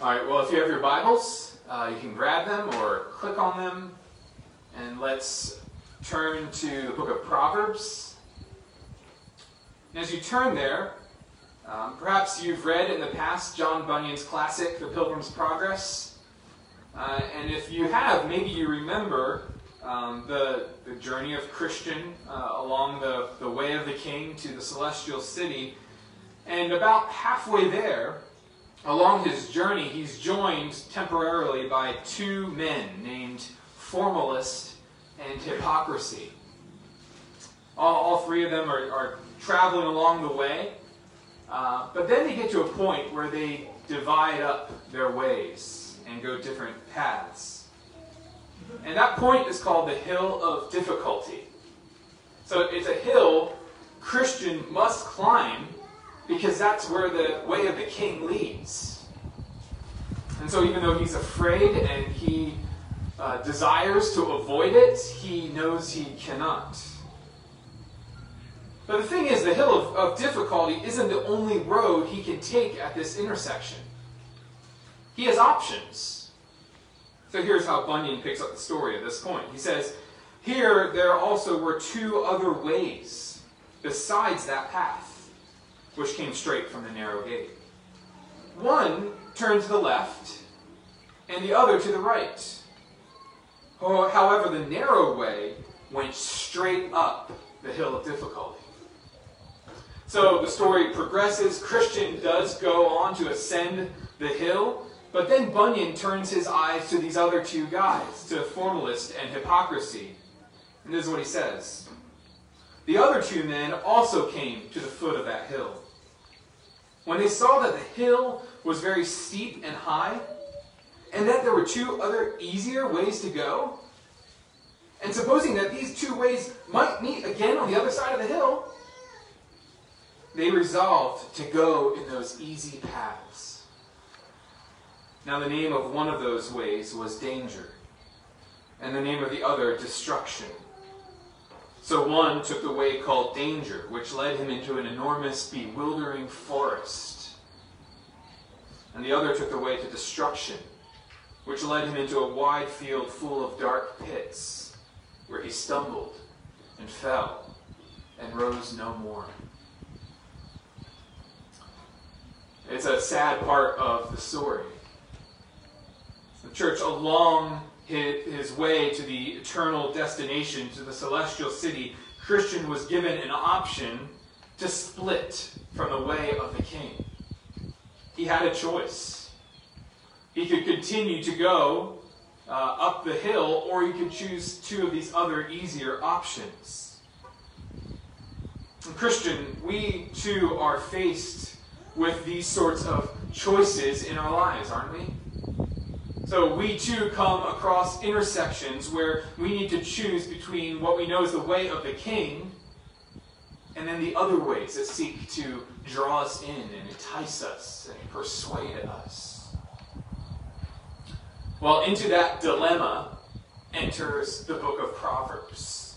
All right, well, if you have your Bibles, uh, you can grab them or click on them, and let's turn to the book of Proverbs. And as you turn there, um, perhaps you've read in the past John Bunyan's classic, The Pilgrim's Progress. Uh, and if you have, maybe you remember um, the, the journey of Christian uh, along the, the way of the king to the celestial city. And about halfway there, along his journey, he's joined temporarily by two men named Formalist and Hypocrisy. All, all three of them are, are traveling along the way, uh, but then they get to a point where they divide up their ways and go different paths. And that point is called the Hill of Difficulty. So it's a hill Christian must climb because that's where the way of the king leads. And so, even though he's afraid and he uh, desires to avoid it, he knows he cannot. But the thing is, the hill of, of difficulty isn't the only road he can take at this intersection. He has options. So here's how Bunyan picks up the story at this point. He says, Here there also were two other ways besides that path which came straight from the narrow gate. One turned to the left, and the other to the right. Oh, however, the narrow way went straight up the hill of difficulty. So the story progresses. Christian does go on to ascend the hill, but then Bunyan turns his eyes to these other two guys, to formalist and hypocrisy. And this is what he says. The other two men also came to the foot of that hill. When they saw that the hill was very steep and high, and that there were two other easier ways to go, and supposing that these two ways might meet again on the other side of the hill, they resolved to go in those easy paths. Now, the name of one of those ways was danger, and the name of the other destruction. So one took the way called danger, which led him into an enormous, bewildering forest. And the other took the way to destruction, which led him into a wide field full of dark pits, where he stumbled and fell and rose no more. It's a sad part of the story. The church, along his way to the eternal destination, to the celestial city, Christian was given an option to split from the way of the king. He had a choice. He could continue to go uh, up the hill, or he could choose two of these other easier options. Christian, we too are faced with these sorts of choices in our lives, aren't we? So we too come across intersections where we need to choose between what we know is the way of the king and then the other ways that seek to draw us in and entice us and persuade us. Well, into that dilemma enters the book of Proverbs.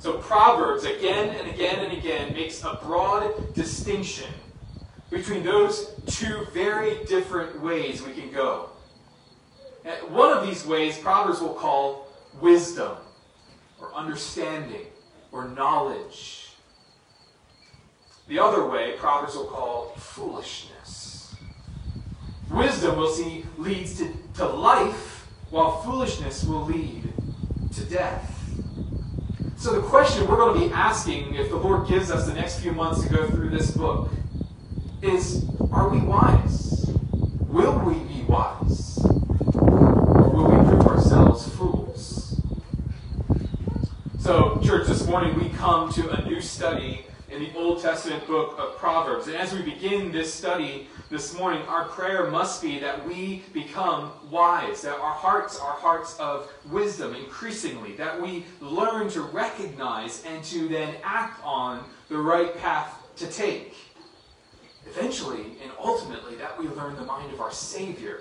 So Proverbs again and again and again makes a broad distinction between those two very different ways we can go. One of these ways, Proverbs will call wisdom, or understanding, or knowledge. The other way, Proverbs will call foolishness. Wisdom, we'll see, leads to, to life, while foolishness will lead to death. So, the question we're going to be asking, if the Lord gives us the next few months to go through this book, is Are we wise? Will we be wise? ourselves fools. So, church, this morning we come to a new study in the Old Testament book of Proverbs. And as we begin this study this morning, our prayer must be that we become wise, that our hearts are hearts of wisdom increasingly, that we learn to recognize and to then act on the right path to take. Eventually and ultimately, that we learn the mind of our Savior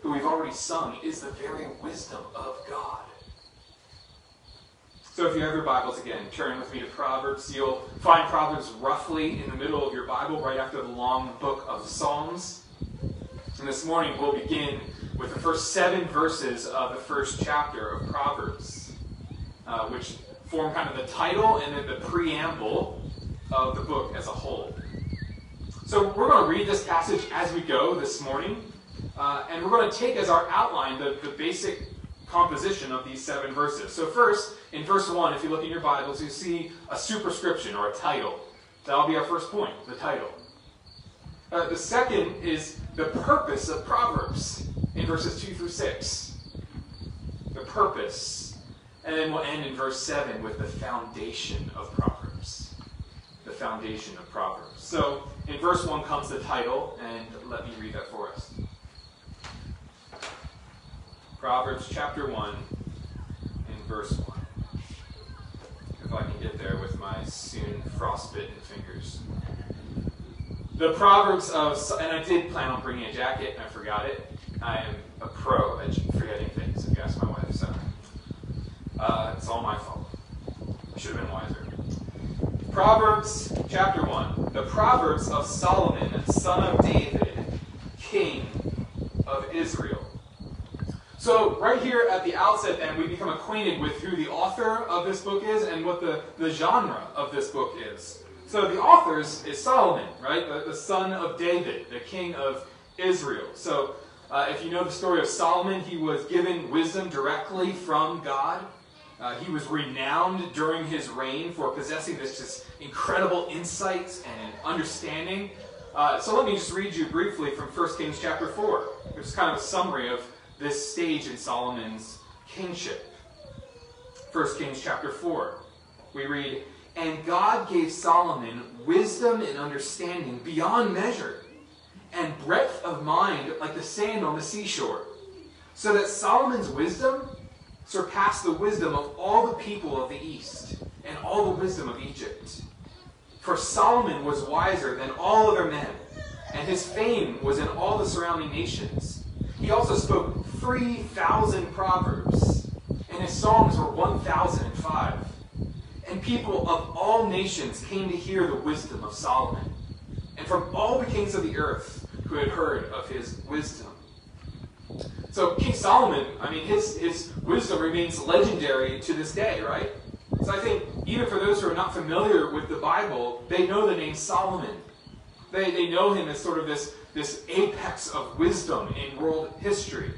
who we've already sung, is the very wisdom of God. So if you have your Bibles again, turn with me to Proverbs. You'll find Proverbs roughly in the middle of your Bible, right after the long book of Psalms. And this morning we'll begin with the first seven verses of the first chapter of Proverbs, uh, which form kind of the title and then the preamble of the book as a whole. So we're going to read this passage as we go this morning, uh, and we're going to take as our outline the, the basic composition of these seven verses. So, first, in verse 1, if you look in your Bibles, you see a superscription or a title. That'll be our first point, the title. Uh, the second is the purpose of Proverbs in verses 2 through 6. The purpose. And then we'll end in verse 7 with the foundation of Proverbs. The foundation of Proverbs. So, in verse 1 comes the title, and let me read that for us. Proverbs chapter 1 and verse 1. I can get there with my soon frostbitten fingers. The Proverbs of, and I did plan on bringing a jacket, and I forgot it. I am a pro at forgetting things, if you ask my wife, so uh, it's all my fault. I should have been wiser. Proverbs chapter 1. The Proverbs of Solomon, son of David, king of Israel. So, right here at the outset, then, we become acquainted with who the author of this book is and what the, the genre of this book is. So, the author is, is Solomon, right? The, the, son of David, the king of Israel. So, uh, if you know the story of Solomon, he was given wisdom directly from God. Uh, he was renowned during his reign for possessing this just incredible insight and understanding. Uh, so let me just read you briefly from 1 Kings chapter 4, which is kind of a summary of this stage in Solomon's kingship. 1 Kings chapter 4. We read, And God gave Solomon wisdom and understanding beyond measure, and breadth of mind like the sand on the seashore, so that Solomon's wisdom surpassed the wisdom of all the people of the East and all the wisdom of Egypt. For Solomon was wiser than all other men, and his fame was in all the surrounding nations. He also spoke 3,000 proverbs, and his songs were 1,005. And people of all nations came to hear the wisdom of Solomon, and from all the kings of the earth who had heard of his wisdom. So King Solomon, I mean, his, his wisdom remains legendary to this day, right? So I think even for those who are not familiar with the Bible, they know the name Solomon. They, they know him as sort of this, this apex of wisdom in world history.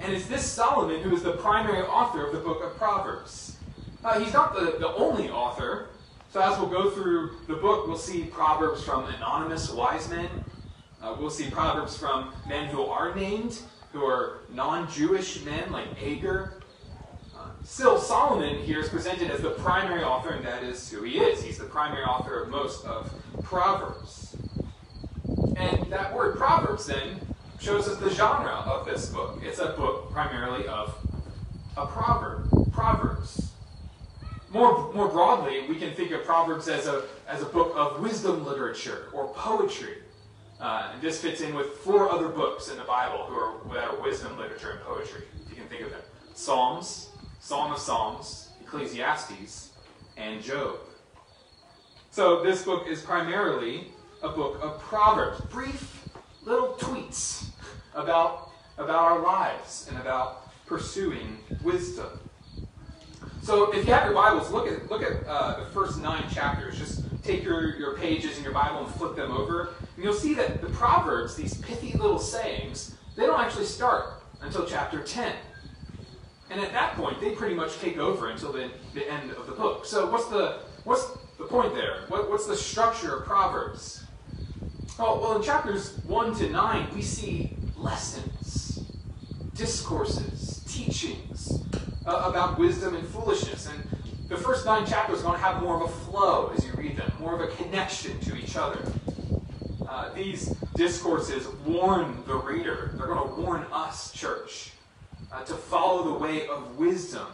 And it's this Solomon who is the primary author of the book of Proverbs. Uh, he's not the, the only author. So as we'll go through the book, we'll see Proverbs from anonymous wise men. Uh, we'll see Proverbs from men who are named, who are non-Jewish men like Agur. Uh, still, Solomon here is presented as the primary author, and that is who he is. He's the primary author of most of Proverbs. And that word Proverbs then shows us the genre of this book. It's a book primarily of a proverb, Proverbs. More, more broadly, we can think of Proverbs as a, as a book of wisdom literature or poetry. Uh, and this fits in with four other books in the Bible who are, that are wisdom literature and poetry. You can think of them Psalms, Song of Songs, Ecclesiastes, and Job. So this book is primarily a book of Proverbs, brief little tweets about, about our lives and about pursuing wisdom. So if you have your Bibles, look at, look at uh, the first nine chapters. Just take your, your pages in your Bible and flip them over. And you'll see that the Proverbs, these pithy little sayings, they don't actually start until chapter 10. And at that point, they pretty much take over until the, the end of the book. So what's the, what's the point there? What, what's the structure of Proverbs? Oh, well, in chapters 1 to 9, we see lessons, discourses, teachings uh, about wisdom and foolishness. And the first nine chapters are going to have more of a flow as you read them, more of a connection to each other. Uh, these discourses warn the reader, they're going to warn us, church, uh, to follow the way of wisdom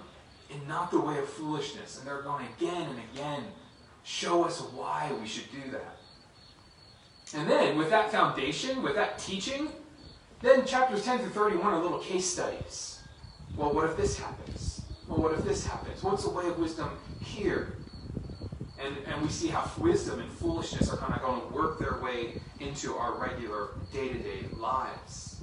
and not the way of foolishness. And they're going again and again show us why we should do that. And then, with that foundation, with that teaching, then chapters 10 through 31 are little case studies. Well, what if this happens? Well, what if this happens? What's the way of wisdom here? And, and we see how wisdom and foolishness are kind of going to work their way into our regular day to day lives.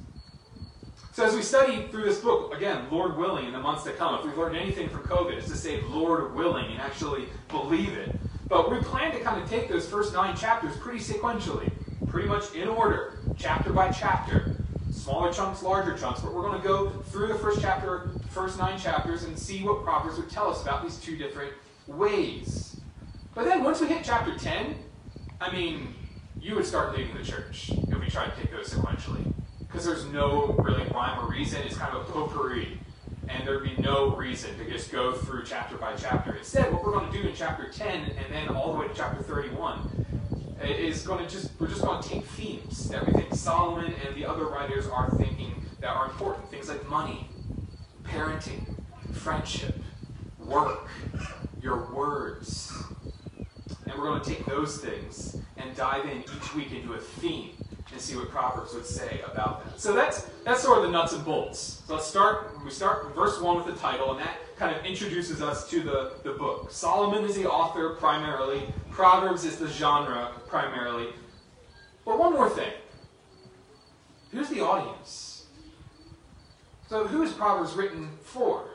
So, as we study through this book, again, Lord willing, in the months to come, if we've learned anything from COVID, it's to say Lord willing and actually believe it. But we plan to kind of take those first nine chapters pretty sequentially, pretty much in order, chapter by chapter. Smaller chunks, larger chunks, but we're going to go through the first chapter, first nine chapters, and see what Proverbs would tell us about these two different ways. But then once we hit chapter 10, I mean, you would start leaving the church if we tried to take those sequentially. Because there's no really rhyme or reason. It's kind of a potpourri. And there'd be no reason to just go through chapter by chapter. Instead, what we're going to do in chapter 10 and then all the way to chapter 31 is going to just, we're just going to take themes that we think Solomon and the other writers are thinking that are important. Things like money, parenting, friendship, work, your words. And we're going to take those things and dive in each week into a theme and see what Proverbs would say about that. So that's that's sort of the nuts and bolts. So let's start. We start verse one with the title, and that kind of introduces us to the, the book. Solomon is the author primarily. Proverbs is the genre primarily. But one more thing. Who's the audience? So who is Proverbs written for?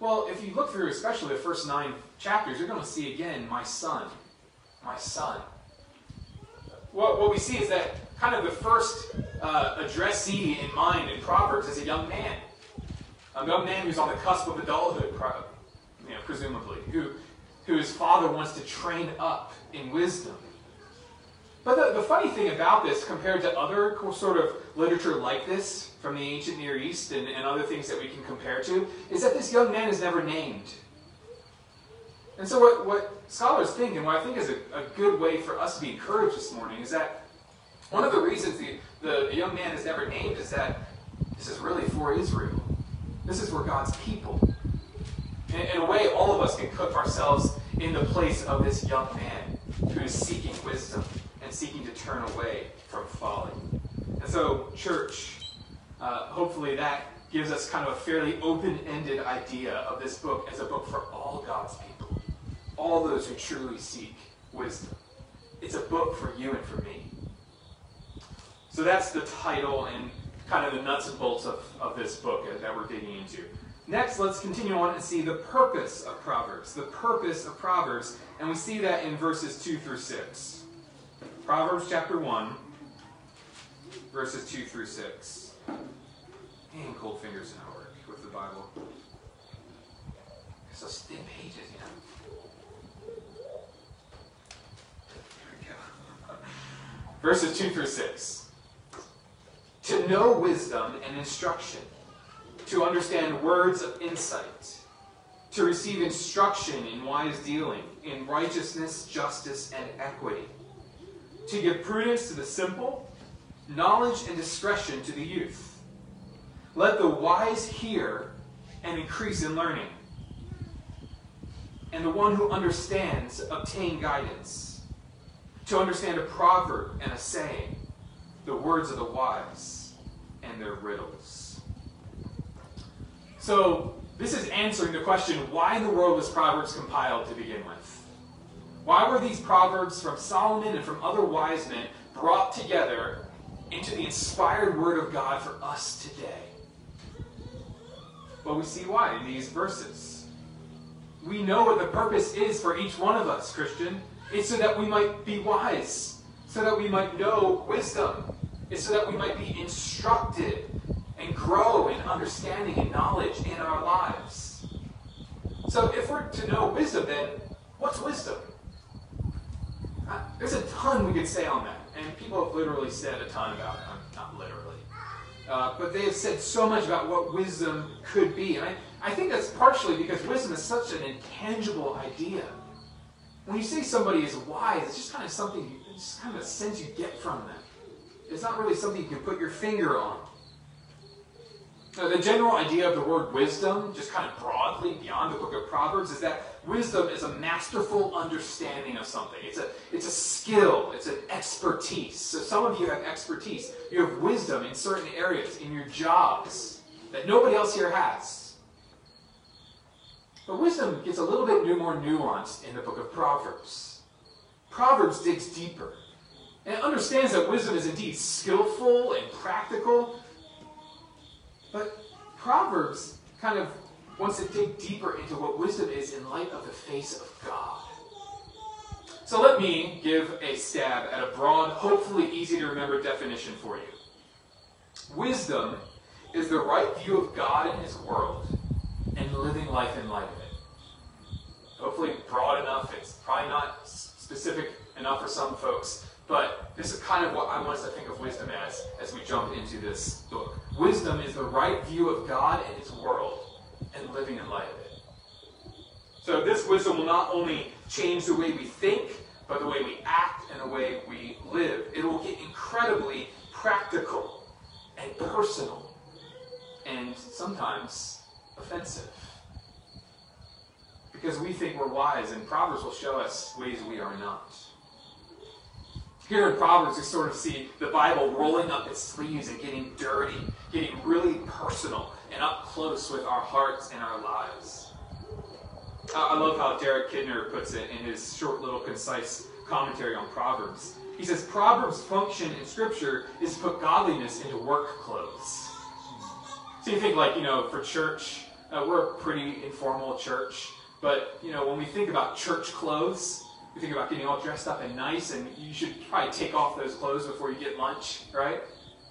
Well, if you look through especially the first nine chapters, you're going to see again, my son, my son. What, what we see is that kind of the first uh, addressee in mind in Proverbs is a young man. A young man who's on the cusp of adulthood, you know, presumably, who, who his father wants to train up in wisdom. But the, the funny thing about this, compared to other sort of literature like this from the ancient Near East and, and other things that we can compare to, is that this young man is never named. And so, what, what scholars think, and what I think is a, a good way for us to be encouraged this morning, is that one of the reasons the, the, young man is never named is that this is really for Israel. This is for God's people. In, in, a way, all of us can put ourselves in the place of this young man who is seeking wisdom and seeking to turn away from folly. And so, church, uh, hopefully that gives us kind of a fairly open ended idea of this book as a book for all God's people, all those who truly seek wisdom. It's a book for you and for me. So that's the title and kind of the nuts and bolts of, of this book that we're digging into. Next, let's continue on and see the purpose of Proverbs. The purpose of Proverbs, and we see that in verses 2 through 6. Proverbs chapter 1, verses 2 through 6. And cold fingers in not work with the Bible. It's so thin pages, you know. There we go. Verses 2 through 6 to know wisdom and instruction, to understand words of insight, to receive instruction in wise dealing, in righteousness, justice, and equity, to give prudence to the simple, knowledge and discretion to the youth. Let the wise hear and increase in learning, and the one who understands obtain guidance, to understand a proverb and a saying, the words of the wise and their riddles. So, this is answering the question why in the world was Proverbs compiled to begin with? Why were these Proverbs from Solomon and from other wise men brought together into the inspired Word of God for us today? Well, we see why in these verses. We know what the purpose is for each one of us, Christian. It's so that we might be wise, so that we might know wisdom, It's so that we might be instructed and grow in understanding and knowledge in our lives. So, if we're to know wisdom, then what's wisdom? Uh, there's a ton we could say on that, and people have literally said a ton about it. Not literally. Uh, but they have said so much about what wisdom could be. And I, I think that's partially because wisdom is such an intangible idea. When you say somebody is wise, it's just kind of something, it's just kind of a sense you get from them. It's not really something you can put your finger on. Now, the general idea of the word wisdom, just kind of broadly beyond the book of Proverbs, is that wisdom is a masterful understanding of something. It's a, it's a skill, it's an expertise. So, some of you have expertise. You have wisdom in certain areas, in your jobs, that nobody else here has. But wisdom gets a little bit more nuanced in the book of Proverbs. Proverbs digs deeper and understands that wisdom is indeed skillful and practical. But Proverbs kind of wants to dig deeper into what wisdom is in light of the face of God. So let me give a stab at a broad, hopefully easy to remember definition for you. Wisdom is the right view of God and His world and living life in light of it. Hopefully, broad enough. It's probably not specific enough for some folks, but this is kind of what I want us to think of wisdom as as we jump into this book. Wisdom is the right view of God and His world and living in light of it. So, this wisdom will not only change the way we think, but the way we act and the way we live. It will get incredibly practical and personal and sometimes offensive. Because we think we're wise, and Proverbs will show us ways we are not. Here in Proverbs, we sort of see the Bible rolling up its sleeves and getting dirty, getting really personal and up close with our hearts and our lives. I love how Derek Kidner puts it in his short, little, concise commentary on Proverbs. He says Proverbs' function in Scripture is to put godliness into work clothes. So you think, like, you know, for church, uh, we're a pretty informal church, but, you know, when we think about church clothes, we think about getting all dressed up and nice, and you should probably take off those clothes before you get lunch, right?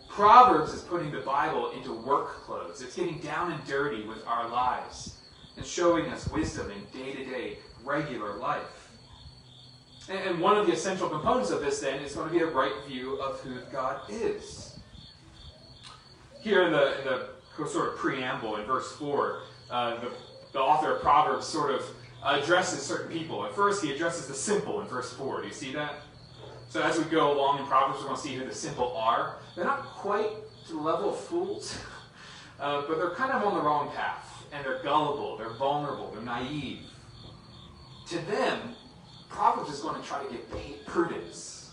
Proverbs is putting the Bible into work clothes. It's getting down and dirty with our lives and showing us wisdom in day to day, regular life. And one of the essential components of this, then, is going to be a right view of who God is. Here in the, in the sort of preamble in verse 4, uh, the, the author of Proverbs sort of addresses certain people. At first, he addresses the simple in verse 4. Do you see that? So as we go along in Proverbs, we're going to see who the simple are. They're not quite to the level of fools, uh, but they're kind of on the wrong path. And they're gullible, they're vulnerable, they're naive. To them, Proverbs is going to try to give prudence.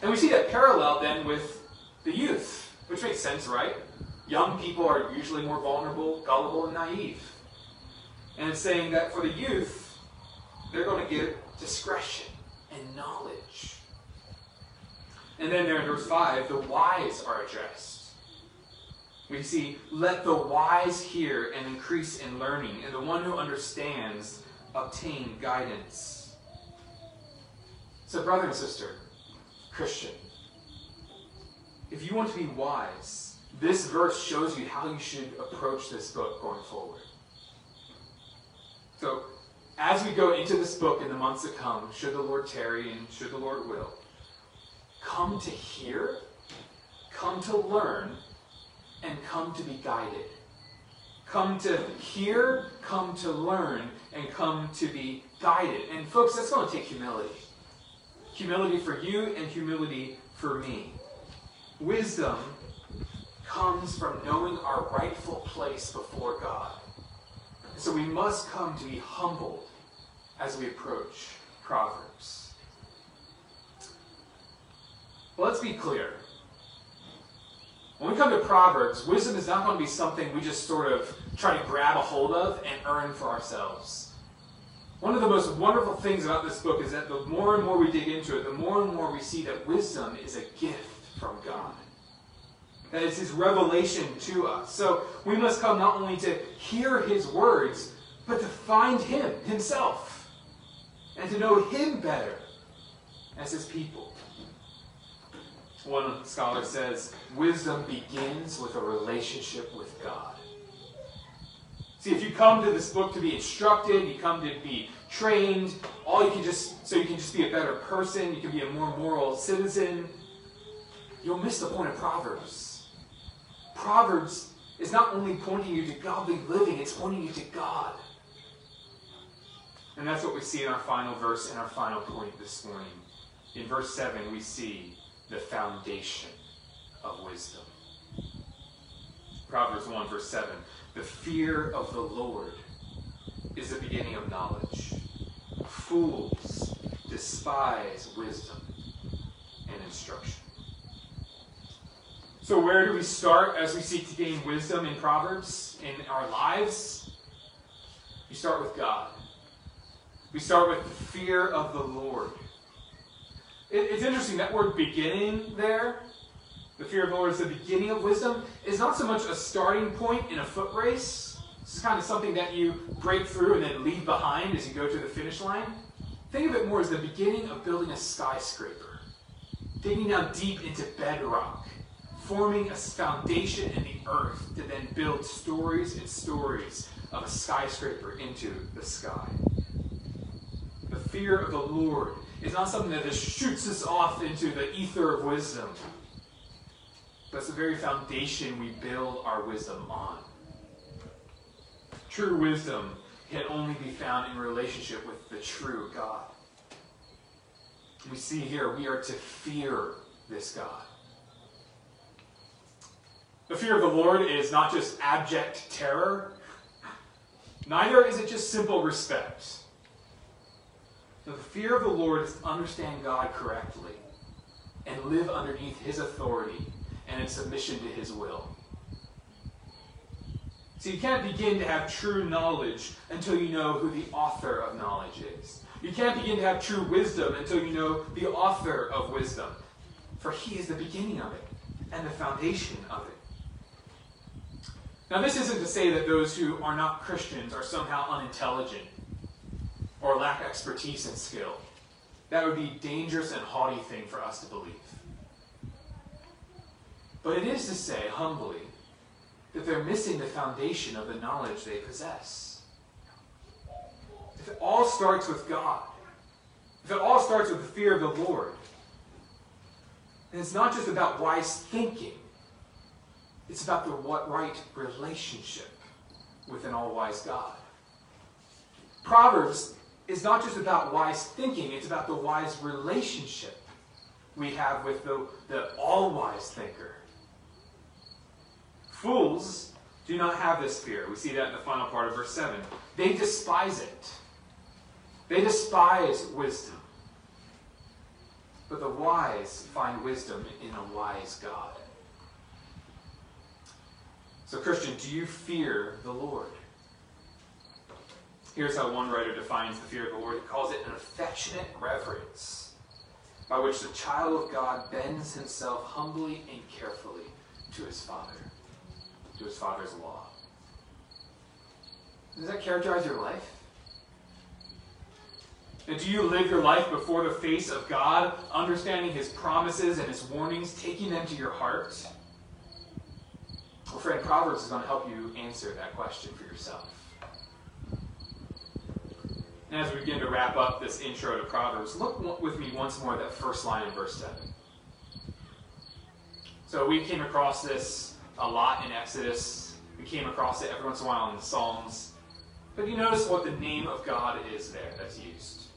And we see that parallel then with the youth, which makes sense, right? Young people are usually more vulnerable, gullible, and naive. And it's saying that for the youth, they're going to get discretion and knowledge. And then there in verse 5, the wise are addressed. We see, let the wise hear and increase in learning, and the one who understands obtain guidance. So, brother and sister, Christian, if you want to be wise, this verse shows you how you should approach this book going forward. So, as we go into this book in the months to come, should the Lord tarry and should the Lord will, come to hear, come to learn, and come to be guided. Come to hear, come to learn, and come to be guided. And folks, that's going to take humility. Humility for you and humility for me. Wisdom comes from knowing our rightful place before God. So we must come to be humbled as we approach Proverbs. Well, let's be clear. When we come to Proverbs, wisdom is not going to be something we just sort of try to grab a hold of and earn for ourselves. One of the most wonderful things about this book is that the more and more we dig into it, the more and more we see that wisdom is a gift from God. Is his revelation to us. So we must come not only to hear his words, but to find him himself and to know him better as his people. One scholar says, wisdom begins with a relationship with God. See, if you come to this book to be instructed, you come to be trained, all you can just, so you can just be a better person, you can be a more moral citizen, you'll miss the point of Proverbs. Proverbs is not only pointing you to godly living, it's pointing you to God. And that's what we see in our final verse and our final point this morning. In verse 7, we see the foundation of wisdom. Proverbs 1, verse 7 The fear of the Lord is the beginning of knowledge. Fools despise wisdom and instruction. So, where do we start as we seek to gain wisdom in Proverbs in our lives? We start with God. We start with the fear of the Lord. It, it's interesting, that word beginning there, the fear of the Lord is the beginning of wisdom, is not so much a starting point in a foot race. This is kind of something that you break through and then leave behind as you go to the finish line. Think of it more as the beginning of building a skyscraper, digging down deep into bedrock, forming a foundation in the earth to then build stories and stories of a skyscraper into the sky. The fear of the Lord is not something that just shoots us off into the ether of wisdom, but it's the very foundation we build our wisdom on. True wisdom can only be found in relationship with the true God. We see here we are to fear this God. The fear of the Lord is not just abject terror, neither is it just simple respect. The fear of the Lord is to understand God correctly and live underneath His authority and in submission to His will. So you can't begin to have true knowledge until you know who the author of knowledge is. You can't begin to have true wisdom until you know the author of wisdom. For he is the beginning of it and the foundation of it. Now, this isn't to say that those who are not Christians are somehow unintelligent or lack expertise and skill. That would be a dangerous and haughty thing for us to believe. But it is to say, humbly, that they're missing the foundation of the knowledge they possess. If it all starts with God, if it all starts with the fear of the Lord, and it's not just about wise thinking, it's about the right relationship with an all wise God. Proverbs is not just about wise thinking, it's about the wise relationship we have with the, the all wise thinker. Fools do not have this fear. We see that in the final part of verse 7. They despise it, they despise wisdom. But the wise find wisdom in a wise God. So, Christian, do you fear the Lord? Here's how one writer defines the fear of the Lord. He calls it an affectionate reverence by which the child of God bends himself humbly and carefully to his Father to his father's law. Does that characterize your life? And do you live your life before the face of God, understanding his promises and his warnings, taking them to your heart? Well, friend, Proverbs is going to help you answer that question for yourself. And as we begin to wrap up this intro to Proverbs, look with me once more at that first line in verse 7. So we came across this a lot in Exodus. We came across it every once in a while in the Psalms. But you notice what the name of God is there that's used.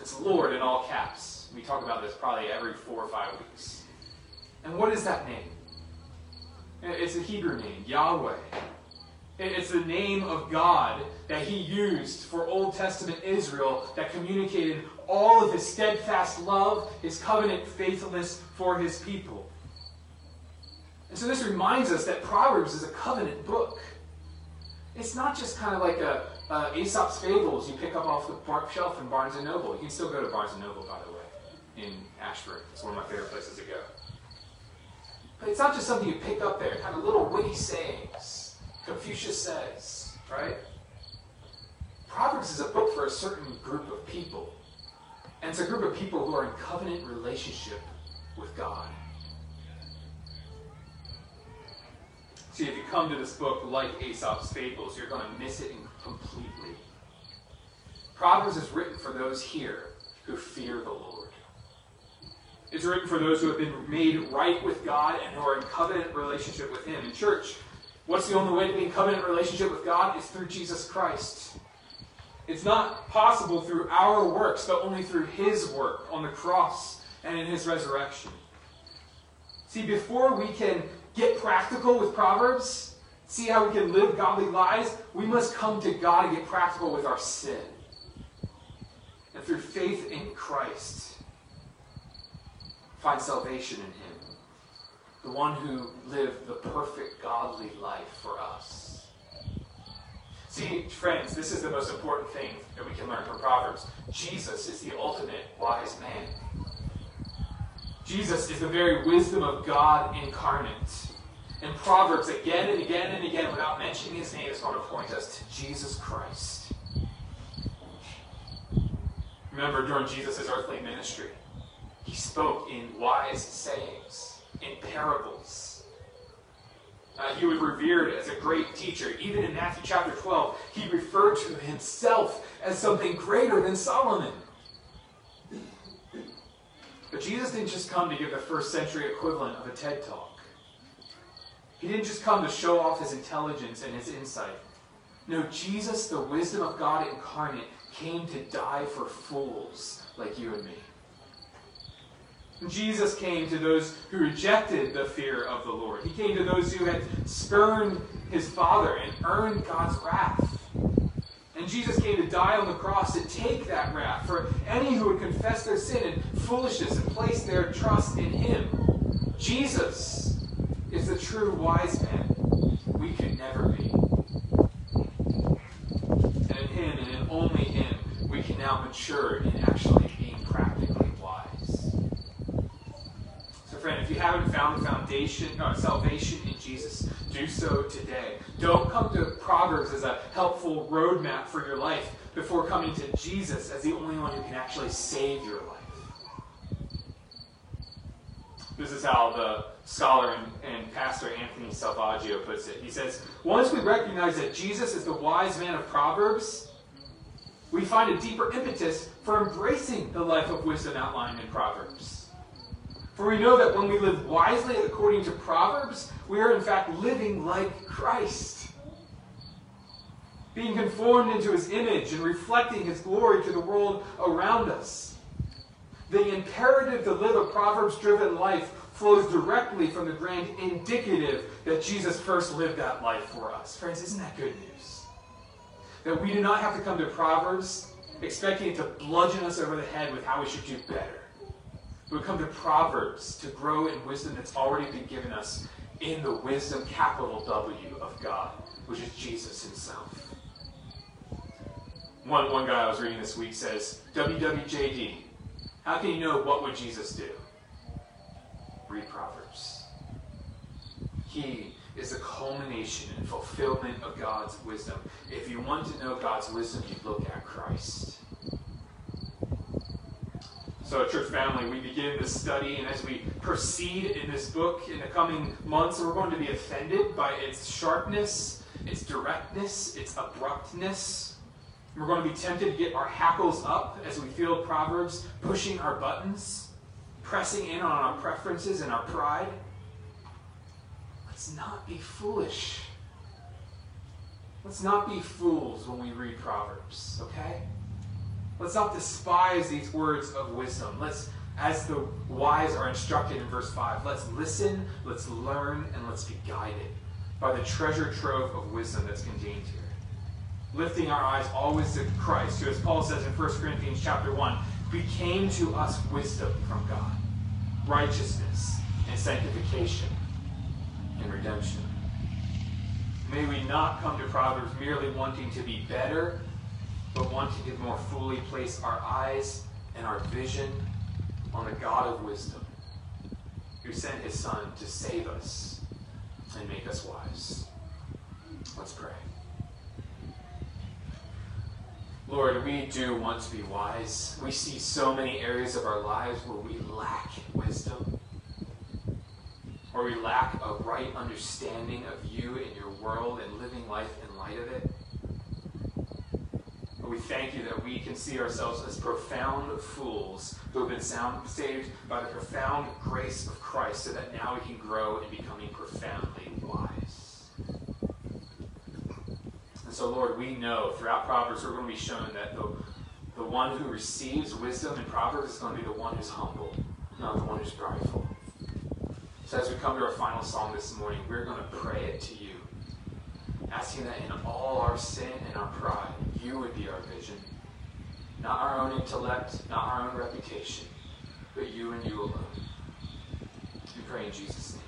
It's Lord in all caps. We talk about this probably every four or five weeks. And what is that name? It's a Hebrew name, Yahweh. It's the name of God that he used for Old Testament Israel that communicated all of his steadfast love, his covenant faithfulness for his people. And so this reminds us that Proverbs is a covenant book. It's not just kind of like a, a Aesop's Fables you pick up off the shelf in Barnes & Noble. You can still go to Barnes & Noble, by the way, in Ashburn. It's one of my favorite places to go. But it's not just something you pick up there, kind of little witty sayings. Confucius says, right? Proverbs is a book for a certain group of people. And it's a group of people who are in covenant relationship with God. See, if you come to this book like Aesop's Fables, you're going to miss it completely. Proverbs is written for those here who fear the Lord. It's written for those who have been made right with God and who are in covenant relationship with Him. In church, what's the only way to be in covenant relationship with God? Is through Jesus Christ. It's not possible through our works, but only through His work on the cross and in His resurrection. See, before we can get practical with Proverbs, see how we can live godly lives, we must come to God and get practical with our sin. And through faith in Christ, find salvation in Him, the one who lived the perfect godly life for us. See, friends, this is the most important thing that we can learn from Proverbs. Jesus is the ultimate wise man. Jesus is the very wisdom of God incarnate. And Proverbs, again and again and again, without mentioning his name, is going to point us to Jesus Christ. Remember, during Jesus' earthly ministry, spoke in wise sayings, in parables. Uh, he was revered as a great teacher. Even in Matthew chapter 12, he referred to himself as something greater than Solomon. But Jesus didn't just come to give the first century equivalent of a TED talk. He didn't just come to show off his intelligence and his insight. No, Jesus, the wisdom of God incarnate, came to die for fools like you and me. Jesus came to those who rejected the fear of the Lord. He came to those who had spurned his Father and earned God's wrath. And Jesus came to die on the cross to take that wrath for any who would confess their sin and foolishness and place their trust in him. Jesus is the true wise man we could never be. And in him and in only him, we can now mature in actually being practically wise. So, friend, if you haven't found the foundation, no, salvation in Jesus, do so today. Don't come to Proverbs as a helpful roadmap for your life before coming to Jesus as the only one who can actually save your life. This is how the scholar and, and pastor Anthony Selvaggio puts it. He says, Once we recognize that Jesus is the wise man of Proverbs, we find a deeper impetus for embracing the life of wisdom outlined in Proverbs. For we know that when we live wisely according to Proverbs, we are in fact living like Christ. Being conformed into his image and reflecting his glory to the world around us. The imperative to live a Proverbs driven life flows directly from the grand indicative that Jesus first lived that life for us. Friends, isn't that good news? That we do not have to come to Proverbs expecting it to bludgeon us over the head with how we should do better. We come to Proverbs to grow in wisdom that's already been given us in the wisdom, capital W, of God, which is Jesus himself. One, one guy I was reading this week says, WWJD, how can you know what would Jesus do? Read Proverbs. He is the culmination and fulfillment of God's wisdom. If you want to know God's wisdom, you look at Christ. So, church family, we begin this study, and as we proceed in this book in the coming months, we're going to be offended by its sharpness, its directness, its abruptness. We're going to be tempted to get our hackles up as we feel Proverbs pushing our buttons, pressing in on our preferences and our pride. Let's not be foolish. Let's not be fools when we read Proverbs, okay? Let's not despise these words of wisdom. Let's, as the wise are instructed in verse 5, let's listen, let's learn, and let's be guided by the treasure trove of wisdom that's contained here lifting our eyes always to Christ, who, as Paul says in 1 Corinthians chapter 1, became to us wisdom from God, righteousness and sanctification and redemption. May we not come to Proverbs merely wanting to be better, but wanting to more fully place our eyes and our vision on the God of wisdom, who sent his Son to save us and make us wise. Let's pray. Lord, we do want to be wise. We see so many areas of our lives where we lack wisdom, where we lack a right understanding of you and your world and living life in light of it. We thank you that we can see ourselves as profound fools who have been sound, saved by the profound grace of Christ so that now we can grow in becoming profoundly wise. And so, Lord, we know throughout Proverbs we're going to be shown that the, the one who receives wisdom in Proverbs is going to be the one who's humble, not the one who's prideful. So, as we come to our final song this morning, we're going to pray it to you, asking that in all our sin and our pride, you would be our vision. Not our own intellect, not our own reputation, but you and you alone. We pray in Jesus' name.